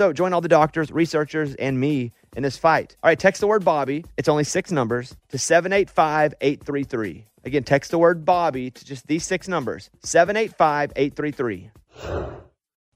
So join all the doctors, researchers, and me in this fight. All right, text the word Bobby. It's only six numbers to 785 833. Again, text the word Bobby to just these six numbers 785 833.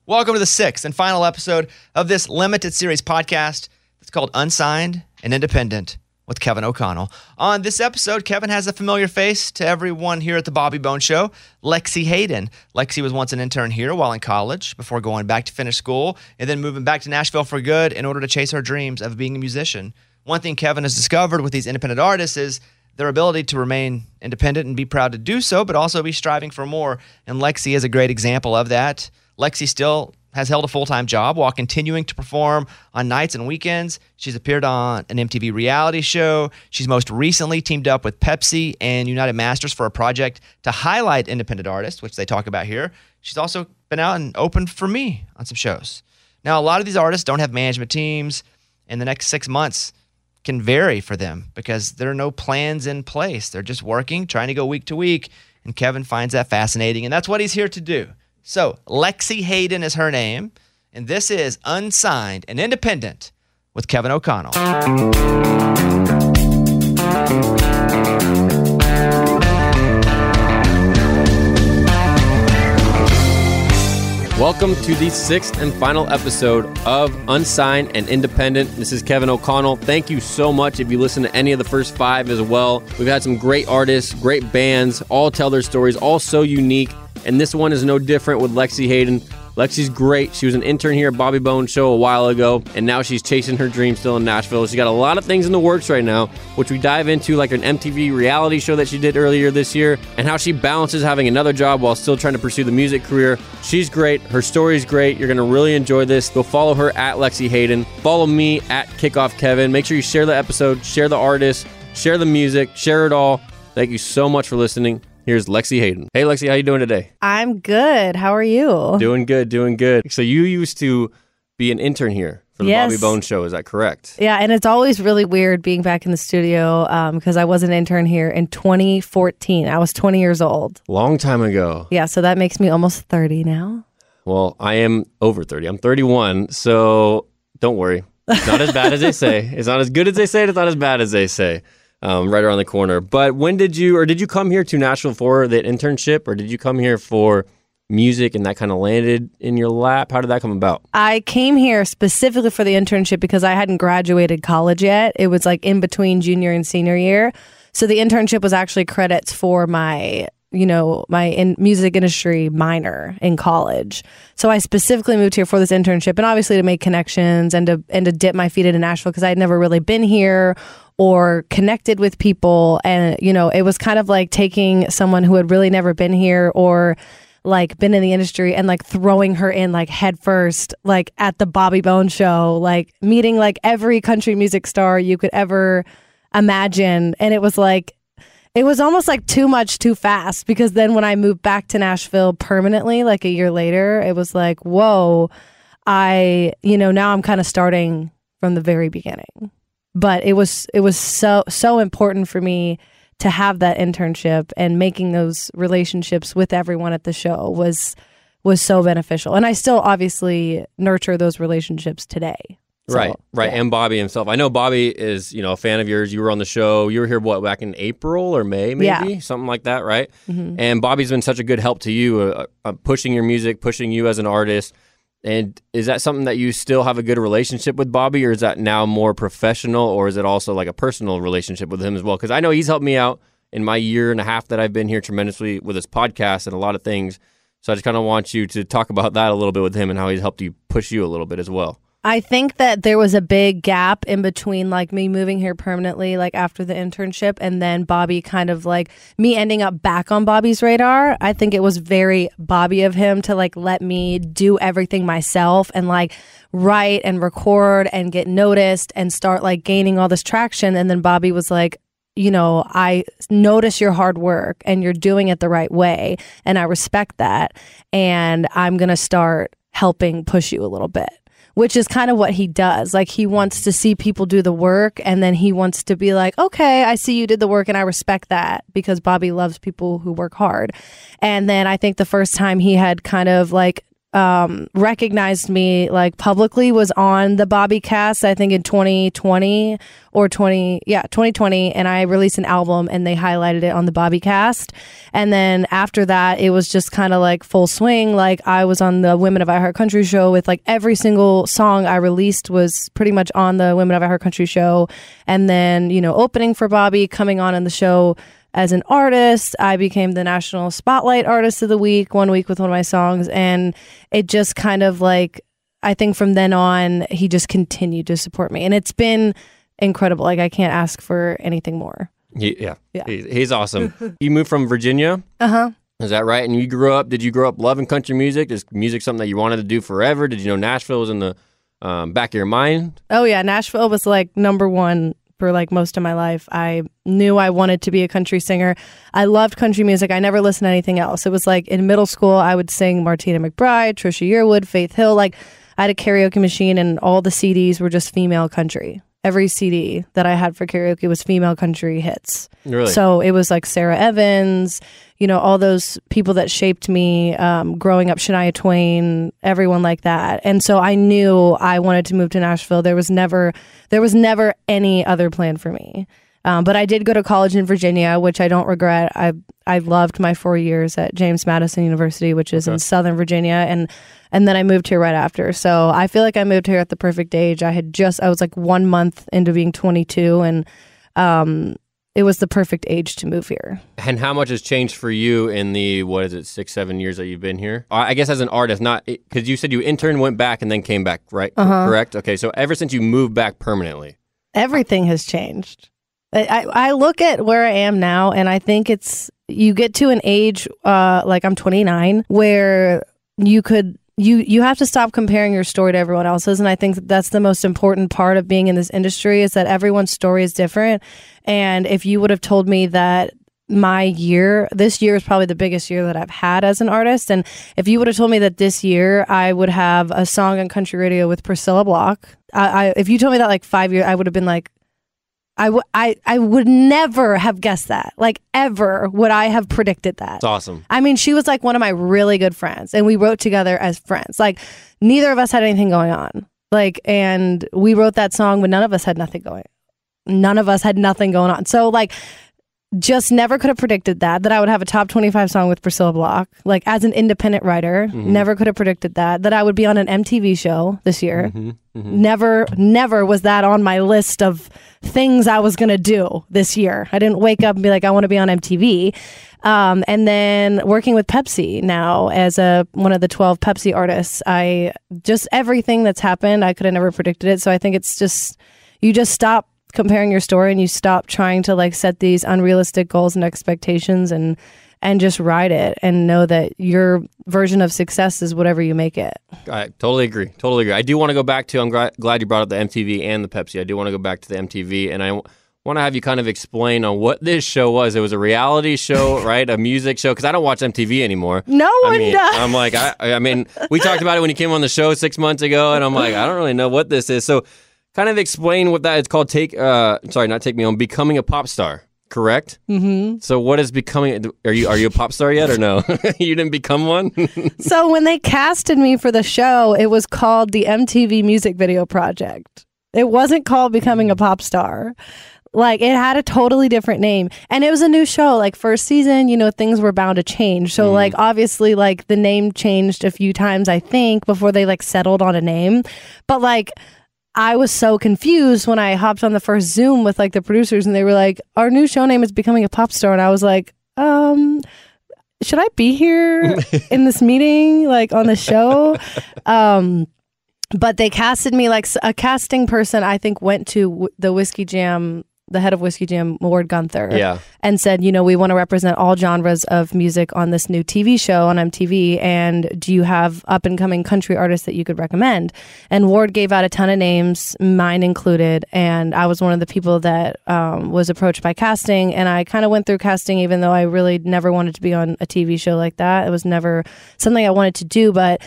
Welcome to the sixth and final episode of this limited series podcast. It's called Unsigned and Independent with Kevin O'Connell. On this episode, Kevin has a familiar face to everyone here at the Bobby Bone Show, Lexie Hayden. Lexie was once an intern here while in college before going back to finish school and then moving back to Nashville for good in order to chase her dreams of being a musician. One thing Kevin has discovered with these independent artists is their ability to remain independent and be proud to do so, but also be striving for more. And Lexie is a great example of that. Lexie still has held a full time job while continuing to perform on nights and weekends. She's appeared on an MTV reality show. She's most recently teamed up with Pepsi and United Masters for a project to highlight independent artists, which they talk about here. She's also been out and opened for me on some shows. Now, a lot of these artists don't have management teams, and the next six months can vary for them because there are no plans in place. They're just working, trying to go week to week. And Kevin finds that fascinating, and that's what he's here to do. So, Lexie Hayden is her name, and this is Unsigned and Independent with Kevin O'Connell. Welcome to the sixth and final episode of Unsigned and Independent. This is Kevin O'Connell. Thank you so much if you listen to any of the first five as well. We've had some great artists, great bands, all tell their stories, all so unique. And this one is no different with Lexie Hayden. Lexie's great. She was an intern here at Bobby Bones Show a while ago, and now she's chasing her dream still in Nashville. She's got a lot of things in the works right now, which we dive into, like an MTV reality show that she did earlier this year, and how she balances having another job while still trying to pursue the music career. She's great. Her story's great. You're going to really enjoy this. Go follow her at Lexie Hayden. Follow me at Kickoff Kevin. Make sure you share the episode, share the artist, share the music, share it all. Thank you so much for listening. Here's Lexie Hayden. Hey, Lexie, how you doing today? I'm good. How are you? Doing good, doing good. So you used to be an intern here for the Yes. Bobby Bones Show. Is that correct? Yeah, and it's always really weird being back in the studio um, because I was an intern here in 2014. I was 20 years old. Long time ago. Yeah, so that makes me almost 30 now. Well, I am over 30. I'm 31, so don't worry. It's not as bad as they say. It's not as good as they say. It's not as bad as they say. Um, right around the corner. But when did you, or did you come here to Nashville for that internship, or did you come here for music and that kind of landed in your lap? How did that come about? I came here specifically for the internship because I hadn't graduated college yet. It was like in between junior and senior year. So the internship was actually credits for my, you know, my in music industry minor in college. So I specifically moved here for this internship and obviously to make connections and to and to dip my feet into Nashville because I had never really been here or connected with people and you know, it was kind of like taking someone who had really never been here or like been in the industry and like throwing her in like headfirst, like at the Bobby Bone show like meeting like every country music star you could ever imagine and it was like it was almost like too much too fast because then when I moved back to Nashville permanently like a year later it was like whoa I, you know, now I'm kind of starting from the very beginning. But it was it was so so important for me to have that internship and making those relationships with everyone at the show was was so beneficial. And I still obviously nurture those relationships today. So, right, right. yeah. And Bobby himself. I know Bobby is, you know, a fan of yours. You were on the show. You were here, what, back in April or May, maybe? Yeah. Something like that, right? Mhm. And Bobby's been such a good help to you, uh, uh, pushing your music, pushing you as an artist. And is that something that you still have a good relationship with Bobby, or is that now more professional, or is it also like a personal relationship with him as well? Because I know he's helped me out in my year and a half that I've been here tremendously with his podcast and a lot of things. So I just kind of want you to talk about that a little bit with him and how he's helped you push you a little bit as well. I think that there was a big gap in between like me moving here permanently, like after the internship, and then Bobby kind of like me ending up back on Bobby's radar. I think it was very Bobby of him to like let me do everything myself and like write and record and get noticed and start like gaining all this traction. And then Bobby was like, you know, I notice your hard work and you're doing it the right way. And I respect that. And I'm going to start helping push you a little bit which is kind of what he does. Like he wants to see people do the work and then he wants to be like, okay, I see you did the work and I respect that because Bobby loves people who work hard. And then I think the first time he had kind of like, um, recognized me like publicly was on the Bobby cast, I think in 2020 or 20, yeah, 2020. And I released an album and they highlighted it on the Bobby cast. And then after that, it was just kind of like full swing. Like I was on the Women of I Heart Country show with like every single song I released was pretty much on the Women of I Heart Country show. And then, you know, opening for Bobby, coming on in the show as an artist. I became the National Spotlight Artist of the Week one week with one of my songs. And it just kind of like, I think from then on, he just continued to support me. And it's been incredible. Like, I can't ask for anything more. He, yeah, Yeah. He, he's awesome. you moved from Virginia. Uh huh. Is that right? And you grew up? Did you grow up loving country music? Is music something that you wanted to do forever? Did you know Nashville was in the um, back of your mind? Oh yeah, Nashville was like number one for like most of my life. I knew I wanted to be a country singer. I loved country music. I never listened to anything else. It was like in middle school, I would sing Martina McBride, Trisha Yearwood, Faith Hill. Like I had a karaoke machine, and all the CDs were just female country. Every CD that I had for karaoke was female country hits. Really? So it was like Sara Evans, you know, all those people that shaped me um, growing up, Shania Twain, everyone like that. And so I knew I wanted to move to Nashville. There was never, there was never any other plan for me. Um, but I did go to college in Virginia, which I don't regret. I I loved my four years at James Madison University, which is in Southern Virginia, and and then I moved here right after. So I feel like I moved here at the perfect age. I had just I was like one month into being 22, and um, it was the perfect age to move here. and how much has changed for you in the what is it six seven years that you've been here? I I guess as an artist, not because you said you interned, went back, and then came back, right? Uh-huh. Correct. Okay, so ever since you moved back permanently, Everything has changed. I, I look at where I am now, and I think it's you get to an age uh, like I'm 29 where you could you you have to stop comparing your story to everyone else's and i think that that's the most important part of being in this industry is that everyone's story is different. And if you would have told me that my year this year is probably the biggest year that i've had as an artist and if you would have told me that this year i would have a song on country radio with priscilla block I, I if you told me that like five years i would have been like I, w- I, I would never have guessed that. Like, ever would I have predicted that. it's awesome. I mean, she was like one of my really good friends, and we wrote together as friends. Like, neither of us had anything going on. Like, and we wrote that song, but none of us had nothing going. None of us had nothing going on. So, like, just never could have predicted that that I would have a top 25 song with Priscilla Block. Like, as an independent writer, mm-hmm. never could have predicted that. That I would be on an MTV show this year. Mm-hmm. Mm-hmm. Never, never was that on my list of things I was going to do this year. I didn't wake up and be like, I want to be on MTV. Um, and then working with Pepsi now as a one of the 12 Pepsi artists, I just everything that's happened, I could have never predicted it. So I think it's just, you just stop comparing your story and you stop trying to like set these unrealistic goals and expectations and, and just ride it and know that your version of success is whatever you make it. I totally agree. Totally agree. I do want to go back to. I'm gra- glad you brought up the MTV and the Pepsi. I do want to go back to the MTV, and I w- want to have you kind of explain on what this show was. It was a reality show, right? A music show because I don't watch MTV anymore. No I one mean, does. I'm like, I, I mean, we talked about it when you came on the show six months ago, and I'm like, I don't really know what this is. So, kind of explain what that it's called. Take, uh, sorry, not take me on. Becoming a pop star, correct? Mm-hmm. So, what is becoming? Are you are you a pop star yet or no? you didn't become one. So when they casted me for the show, it was called the MTV Music Video Project. It wasn't called Becoming a Pop Star. Like it had a totally different name. And it was a new show. Like first season, you know, things were bound to change. So like obviously like the name changed a few times, I think, before they like settled on a name. But like I was so confused when I hopped on the first Zoom with like the producers and they were like, Our new show name is Becoming a Pop Star. And I was like, um, should I be here in this meeting, like on the show? Um, but they casted me like a casting person. I think went to w- the Whiskey Jam, the head of Whiskey Jam, Ward Guenther, yeah. and said, you know, we want to represent all genres of music on this new TV show on MTV. And do you have up and coming country artists that you could recommend? And Ward gave out a ton of names, mine included. And I was one of the people that um, was approached by casting. And I kind of went through casting, even though I really never wanted to be on a TV show like that. It was never something I wanted to do. But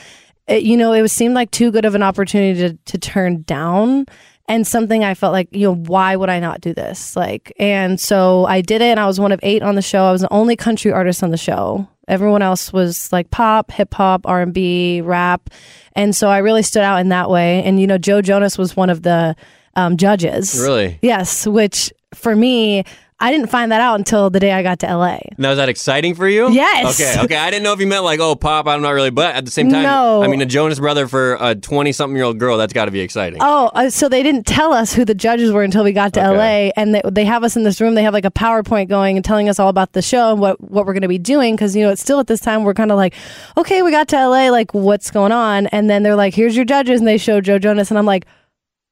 it, you know, it was seemed like too good of an opportunity to, to turn down and something I felt like, you know, why would I not do this? Like, and so I did it and I was one of eight on the show. I was the only country artist on the show. Everyone else was like pop, hip hop, R&B, rap. And so I really stood out in that way. And, you know, Joe Jonas was one of the um, judges. Really? Yes, which for me, I didn't find that out until the day I got to LA. Now is that exciting for you? Yes. Okay. Okay. I didn't know if you meant like, oh, pop. I'm not really, but at the same time, No. I mean, a Jonas brother for a 20 something year old girl, that's got to be exciting. Oh, uh, so they didn't tell us who the judges were until we got to Okay. LA, and they, they have us in this room. They have like a PowerPoint going and telling us all about the show and what what we're going to be doing. Because you know, it's still at this time we're kind of like, okay, we got to LA, like what's going on? And then they're like, here's your judges, and they show Joe Jonas, and I'm like.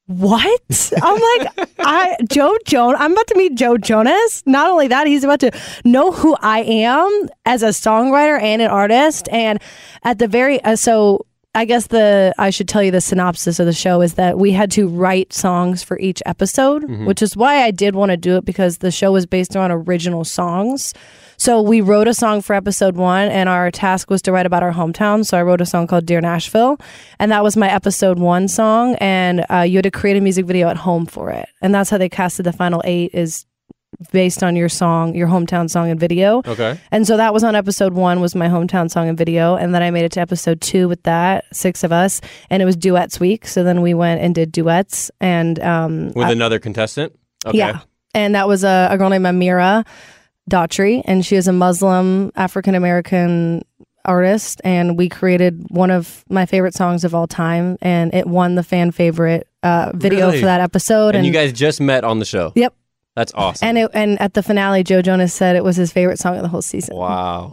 What? I'm like, I Joe Jonas. I'm about to meet Joe Jonas. Not only that, he's about to know who I am as a songwriter and an artist. And at the very uh, so I guess the I should tell you the synopsis of the show is that we had to write songs for each episode, which is why I did want to do it because the show was based on original songs. So we wrote a song for episode one, and our task was to write about our hometown. So I wrote a song called "Dear Nashville," and that was my episode one song. And uh, you had to create a music video at home for it, and that's how they casted the final eight is based on your song, your hometown song and video. Okay. And so that was on episode one was my hometown song and video. And then I made it to episode two with that, six of us. And it was duets week. So then we went and did duets and um With another contestant? Okay. yeah. And that was a, a girl named Amira Daughtry, and she is a Muslim African American artist. And we created one of my favorite songs of all time, and it won the fan favorite uh, video Really? for that episode. And you guys just met on the show. yep. That's awesome. And it, and at the finale, Joe Jonas said it was his favorite song of the whole season. wow.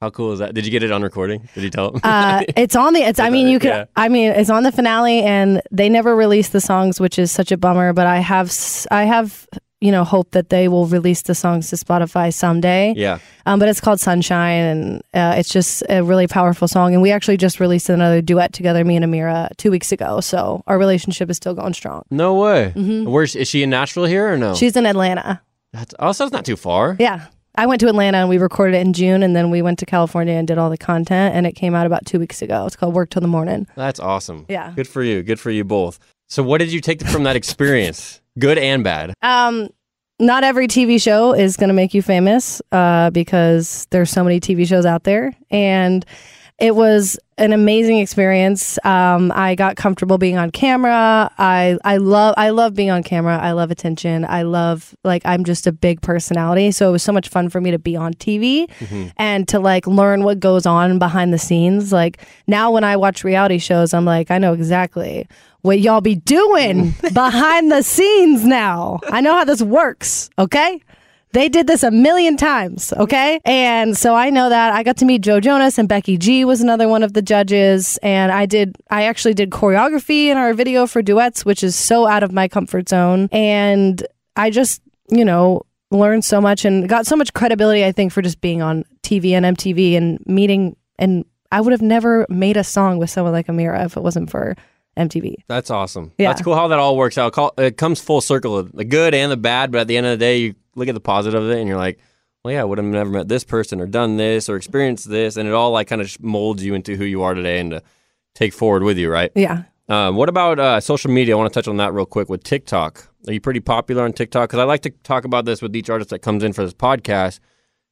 How cool is that? Did you get it on recording? Did you tell him? Mm-hmm. uh, it's on the. It's. I mean, you could. Yeah. I mean, it's on the finale, and they never released the songs, which is such a bummer. But I have. I have. You know, hope that they will release the songs to Spotify someday. yeah. Um, but it's called Sunshine, and uh, it's just a really powerful song. And we actually just released another duet together, me and Amira, two weeks ago. So our relationship is still going strong. No way. Where's is she in Nashville here or no? Mm-hmm. She's in Atlanta. That's oh, so it's not too far. Yeah. I went to Atlanta and we recorded it in June, and then we went to California and did all the content, and it came out about two weeks ago. It's called Work Till the Morning. That's awesome. Yeah. Good for you. Good for you both. So what did you take from that experience? Good and bad. Um, not every TV show is going to make you famous uh, because there's so many TV shows out there, and it was an amazing experience. Um, I got comfortable being on camera. I I love I love being on camera. I love attention. I love like I'm just a big personality, so it was so much fun for me to be on TV and to like learn what goes on behind the scenes. Like now when I watch reality shows, I'm like I know exactly what y'all be doing behind the scenes now. I know how this works, okay? They did this a million times, okay? And so I know that. I got to meet Joe Jonas and Becky G was another one of the judges. And I did, I actually did choreography in our video for duets, which is so out of my comfort zone. And I just, you know, learned so much and got so much credibility, I think, for just being on TV and MTV and meeting. And I would have never made a song with someone like Amira if it wasn't for MTV. That's awesome. Yeah. That's cool how that all works out. It comes full circle, the good and the bad. But at the end of the day, you look at the positive of it, and you're like, well, yeah, I would have never met this person or done this or experienced this, and it all like kind of molds you into who you are today and to take forward with you, right? Yeah. Um, what about uh, social media? I want to touch on that real quick with TikTok. Are you pretty popular on TikTok? Because I like to talk about this with each artist that comes in for this podcast.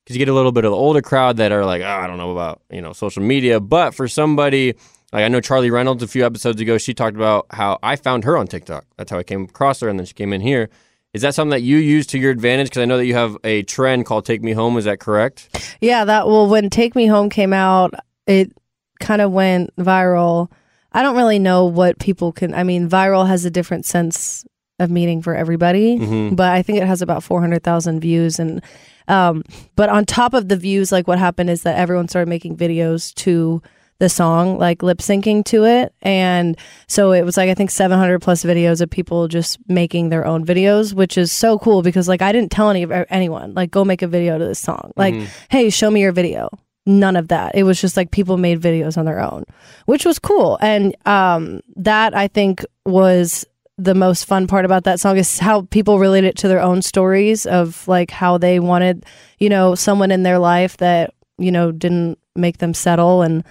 Because you get a little bit of the older crowd that are like, oh, I don't know about you know social media. But for somebody like I know Charlie Reynolds a few episodes ago, she talked about how I found her on TikTok. That's how I came across her, and then she came in here. Is that something that you use to your advantage? Because I know that you have a trend called "Take Me Home." Is that correct? Yeah, that well when Take Me Home came out, it kind of went viral. I don't really know what people can I mean, viral has a different sense of meaning for everybody, Mhm. but I think it has about 400,000 views and um but on top of the views like what happened is that everyone started making videos to the song like lip syncing to it. And so it was like i think 700 plus videos of people just making their own videos which is so cool because like i didn't tell any anyone like go make a video to this song. Like hey show me your video. None of that. It was just like people made videos on their own which was cool. And um that i think was the most fun part about that song is how people relate it to their own stories of like how they wanted you know someone in their life that you know didn't make them settle and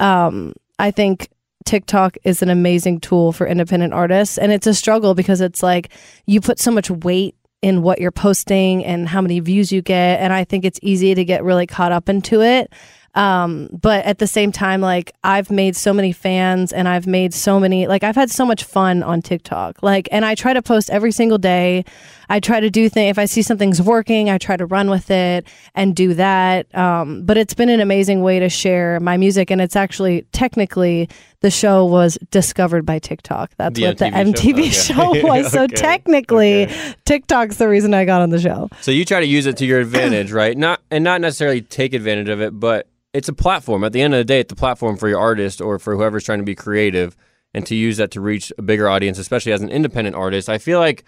um i think TikTok is an amazing tool for independent artists and it's a struggle because it's like you put so much weight in what you're posting and how many views you get and I think it's easy to get really caught up into it um but at the same time like I've made so many fans and I've made so many like I've had so much fun on TikTok. Like and I try to post every single day. I try to do things if I see something's working I try to run with it and do that. Um but it's been an amazing way to share my music. And it's actually technically the show was discovered by TikTok. That's The what the MTV MTV show? show, was. So technically Okay. TikTok's the reason I got on the show. So you try to use it to your advantage, right? Not and not necessarily take advantage of it, but it's a platform. At the end of the day, it's a platform for your artist or for whoever's trying to be creative, and to use that to reach a bigger audience, especially as an independent artist. I feel like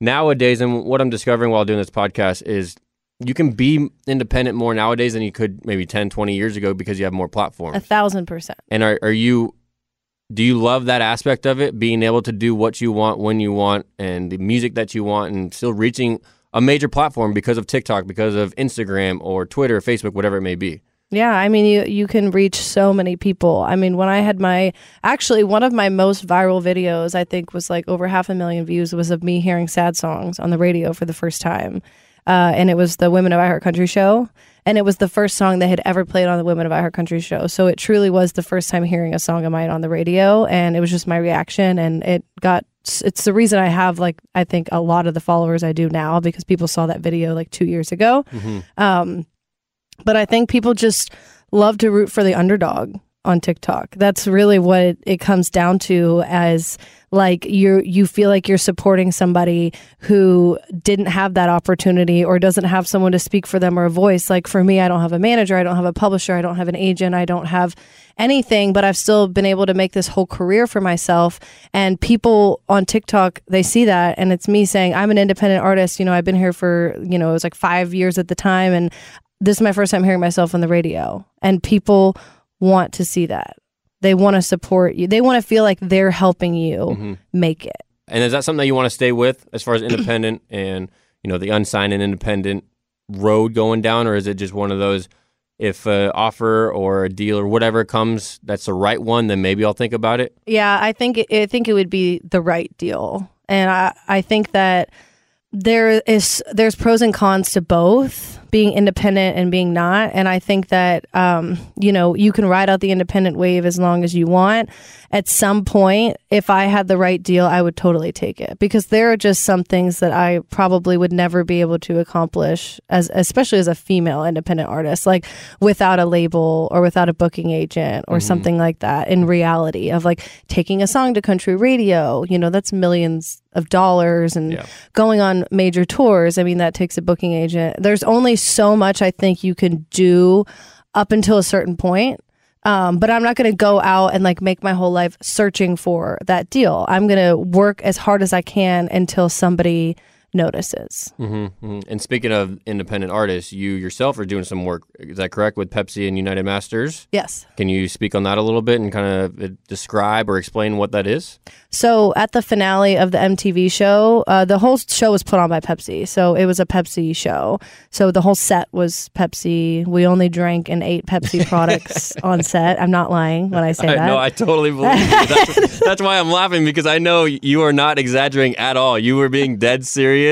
nowadays, and what I'm discovering while doing this podcast is you can be independent more nowadays than you could maybe 10, 20 years ago because you have more platforms. a thousand percent And are, are you do you love that aspect of it, being able to do what you want when you want and the music that you want and still reaching a major platform because of TikTok, because of Instagram or Twitter, or Facebook, whatever it may be. Yeah, I mean you you can reach so many people. I mean, when I had my actually one of my most viral videos, I think was like over half a million views was of me hearing sad songs on the radio for the first time. Uh, and it was the Women of I Heart Country show. And it was the first song they had ever played on the Women of I Heart Country show. So it truly was the first time hearing a song of mine on the radio. And it was just my reaction. And it got, it's the reason I have like, I think a lot of the followers I do now because people saw that video like two years ago. Um, but I think people just love to root for the underdog on TikTok. That's really what it, comes down to as like you you feel like you're supporting somebody who didn't have that opportunity or doesn't have someone to speak for them or a voice. Like for me, I don't have a manager, I don't have a publisher, I don't have an agent, I don't have anything, but I've still been able to make this whole career for myself. And people on TikTok, they see that and it's me saying, I'm an independent artist. You know, I've been here for, you know, it was like five years at the time and this is my first time hearing myself on the radio and people want to see that they want to support you they want to feel like they're helping you Mm-hmm. make it And is that something that you want to stay with as far as independent and you know the unsigned and independent road going down, or is it just one of those? If an offer or a deal or whatever comes, that's the right one, then maybe I'll think about it. yeah i think it, i think it would be the right deal and i i think that there is there's pros and cons to both being independent and being not. And i think that um you know you can ride out the independent wave as long as you want. At some point if i had the right deal i would totally take it. Because there are just some things that i probably would never be able to accomplish as especially as a female independent artist like without a label or without a booking agent or something like that in reality of like taking a song to country radio you know that's millions of dollars and Yeah. going on major tours. I mean that takes a booking agent. There's only so much i think you can do up until a certain point. Um, but i'm not going to go out and like make my whole life searching for that deal. I'm going to work as hard as i can until somebody notices. hmm And speaking of independent artists, you yourself are doing some work. Is that correct with Pepsi and United Masters? Yes. Can you speak on that a little bit and kind of uh, describe or explain what that is? So at the finale of the MTV show, uh, the whole show was put on by Pepsi. So it was a Pepsi show. So the whole set was Pepsi. We only drank and ate Pepsi products on set. I'm not lying when I say I that. No, I totally believe you. That's, that's why I'm laughing because I know you are not exaggerating at all. You were being dead serious,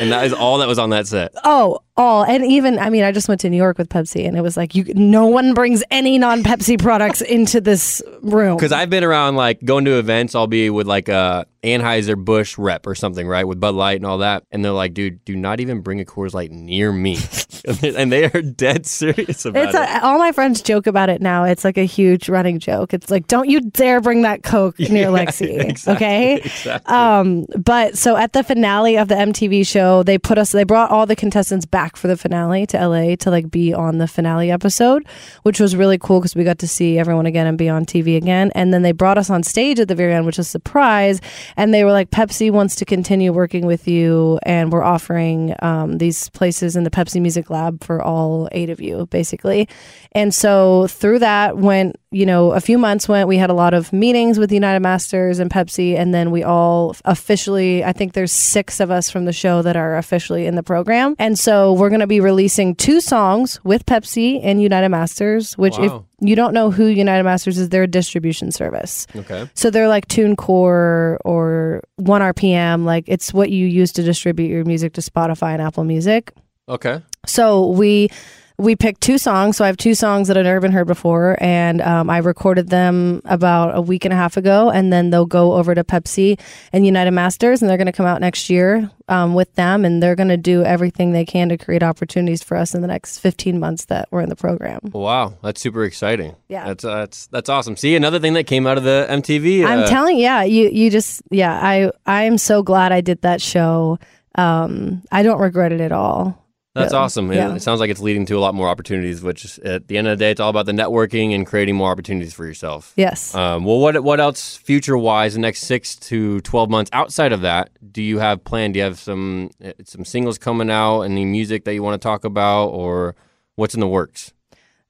and that is all that was on that set. Oh, all and even I mean I just went to New York with Pepsi and it was like you no one brings any non-Pepsi products into this room. Because I've been around like going to events, I'll be with like a Anheuser Busch rep or something, right, with Bud Light and all that, and they're like, "Dude, do not even bring a Coors Light near me," and they are dead serious about It's it. a, all my friends joke about it now. It's like a huge running joke. It's like, don't you dare bring that Coke near Lexie. exactly, Okay. exactly. Um, but so at the finale of the MTV show, they put us, they brought all the contestants back for the finale to LA to like be on the finale episode, which was really cool because we got to see everyone again and be on TV again. And then they brought us on stage at the very end, which was a surprise. And they were like, Pepsi wants to continue working with you, and we're offering um, these places in the Pepsi Music Lab for all eight of you, basically. And so through that went, you know, a few months went. We had a lot of meetings with United Masters and Pepsi, and then we all officially, I think there's six of us from the show that are officially in the program. And so we're going to be releasing two songs with Pepsi and United Masters, which Wow. if you don't know who United Masters is, they're a distribution service. okay. So they're like TuneCore or ONErpm. Like it's what you use to distribute your music to Spotify and Apple Music. Okay. So we we picked two songs. So I have two songs that I've never been heard before, and um, I recorded them about a week and a half ago. And then they'll go over to Pepsi and United Masters, and they're going to come out next year um, with them, and they're going to do everything they can to create opportunities for us in the next 15 months that we're in the program. Wow, that's super exciting. Yeah. That's uh, that's that's awesome. See, another thing that came out of the MTV. I'm uh, telling you, yeah, you you just yeah, I I am so glad I did that show. Um, I don't regret it at all. That's Yeah. awesome. It- Yeah. It sounds like it's leading to a lot more opportunities. Which at the end of the day, it's all about the networking and creating more opportunities for yourself. Yes. Um, well, what what else future wise the next six to twelve months outside of that do you have planned? Do you have some uh, some singles coming out? Any music that you want to talk about, or what's in the works?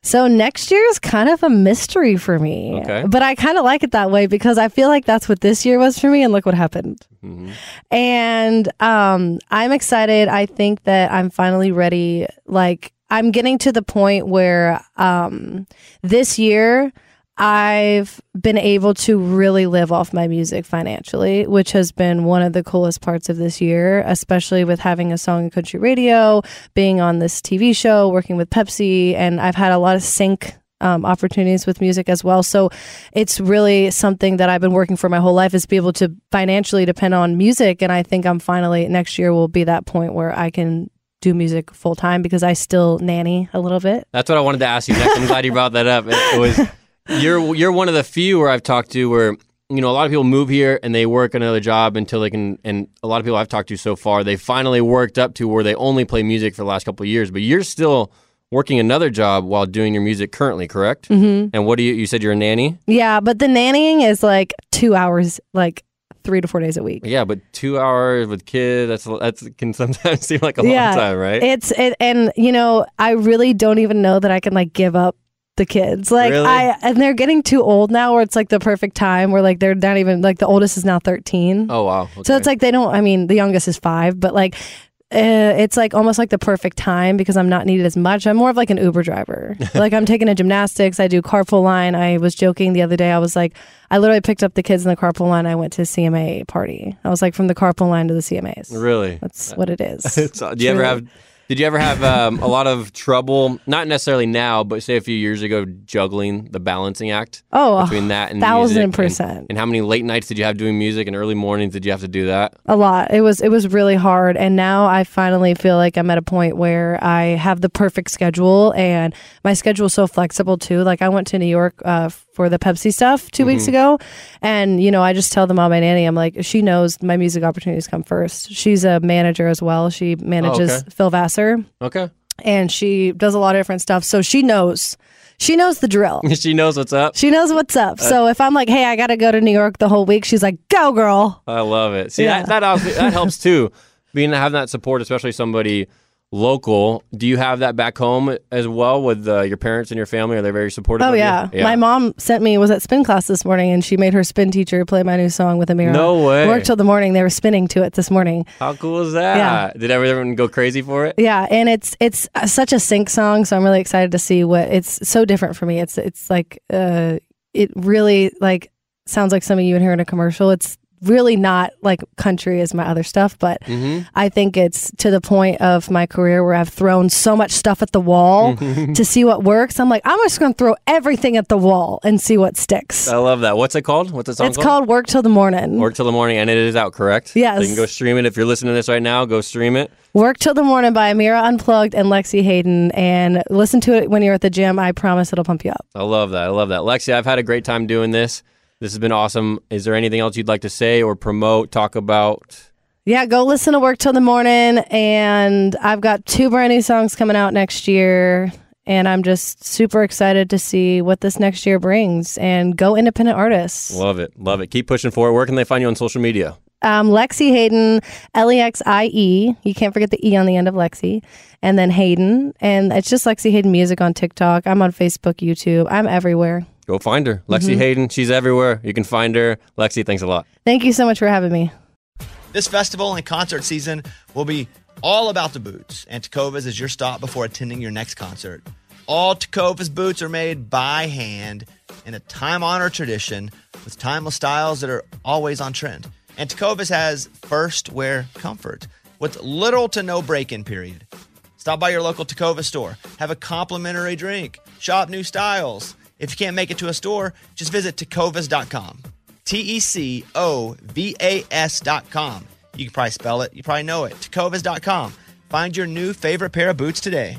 So next year is kind of a mystery for me. Okay. But I kind of like it that way because I feel like that's what this year was for me and look what happened. Mhm. And um I'm excited. I think that I'm finally ready like I'm getting to the point where um this year I've been able to really live off my music financially, which has been one of the coolest parts of this year, especially with having a song in country radio, being on this TV show, working with Pepsi, and I've had a lot of sync um, opportunities with music as well. So it's really something that I've been working for my whole life is be able to financially depend on music. And I think I'm finally next year will be that point where I can do music full time because I still nanny a little bit. That's what I wanted to ask you next. I'm glad you brought that up. It, it was you're you're one of the few where I've talked to where you know a lot of people move here and they work another job until they can. And a lot of people I've talked to so far, they finally worked up to where they only play music for the last couple of years. But you're still working another job while doing your music currently, correct? Mm-hmm. And what do you? You said you're a nanny. Yeah, but the nannying is like two hours, like three to four days a week. Yeah, but two hours with kids that's that's can sometimes seem like a Yeah. long time, right? It's it, and you know, I really don't even know that I can like give up the kids. Like Really? I and they're getting too old now where it's like the perfect time where like they're not even like the oldest is now 13. oh wow. So it's like they don't I mean, the youngest is 5, but like uh, it's like almost like the perfect time because I'm not needed as much. I'm more of like an Uber driver. like I'm taking a gymnastics. I do carpool line. I was joking the other day. I was like, I literally picked up the kids in the carpool line. I went to a CMA party. I was like from the carpool line to the CMAs. really. That's what it is. Do you ever have? Did you ever have um, a lot of trouble? Not necessarily now, but say a few years ago, juggling the balancing act Oh, between that and thousand music? And- percent. And, how many late nights did you have doing music and early mornings did you have to do that? a lot. It was it was really hard, and now I finally feel like I'm at a point where I have the perfect schedule, and my schedule is so flexible too. Like I went to New York uh, for the Pepsi stuff 2 weeks ago, and you know I just tell the mom my nanny. I'm like, she knows my music opportunities come first. She's a manager as well. She manages okay. Phil Vassar, Okay, and she does a lot of different stuff. So she knows. She knows the drill. she knows what's up. She knows what's up. Uh, So if I'm like, hey, I got to go to New York the whole week, she's like, go, girl. I love it. See Yeah. that that that helps too. being having that support, especially somebody local. Do you have that back home as well with uh, your parents and your family? Are they very supportive? Oh of you? yeah. my mom sent me was at spin class this morning, and she made her spin teacher play my new song with Amira. No way. Worked till the morning. They were spinning to it this morning. How cool is that? Yeah. Did everyone go crazy for it? Yeah, and it's it's such a sync song, so I'm really excited to see what it's so different for me. It's it's like uh, it really like sounds like some of you would hear in a commercial. It's really not like country as my other stuff, but Mm-hmm. I think it's to the point of my career where I've thrown so much stuff at the wall to see what works. I'm like, I'm just going to throw everything at the wall and see what sticks. I love that. What's it called? What's the song it's called Work Till the Morning. Work till the morning, and it is out, correct? Yes. So you can go stream it if you're listening to this right now. Go stream it. Work Till the Morning by Amira Unplugged and Lexie Hayden. And listen to it when you're at the gym. I promise it'll pump you up. I love that. I love that. Lexie, I've had a great time doing this. This has been awesome. Is there anything else you'd like to say or promote, talk about? Yeah, go listen to Work Till the Morning. And I've got two brand new songs coming out next year. And I'm just super excited to see what this next year brings. And go independent artists. Love it. Love it. Keep pushing forward. Where can they find you on social media? Um, Lexie Hayden, L E X I E. You can't forget the E on the end of Lexie. And then Hayden. And it's just Lexie Hayden Music on TikTok. I'm on Facebook, YouTube. I'm everywhere. Go find her. Lexie Mm-hmm. Hayden. She's everywhere. You can find her. Lexie, thanks a lot. Thank you so much for having me. This festival and concert season will be all about the boots, and Tecovas is your stop before attending your next concert. All Tecovas boots are made by hand in a time honored tradition with timeless styles that are always on trend. And Tecovas has first wear comfort with little to no break in period. Stop by your local Tacova store, have a complimentary drink, shop new styles. If you can't make it to a store, just visit tecovas.com. T E C O V A S.com. You can probably spell it, you probably know it. Tecovas.com. Find your new favorite pair of boots today.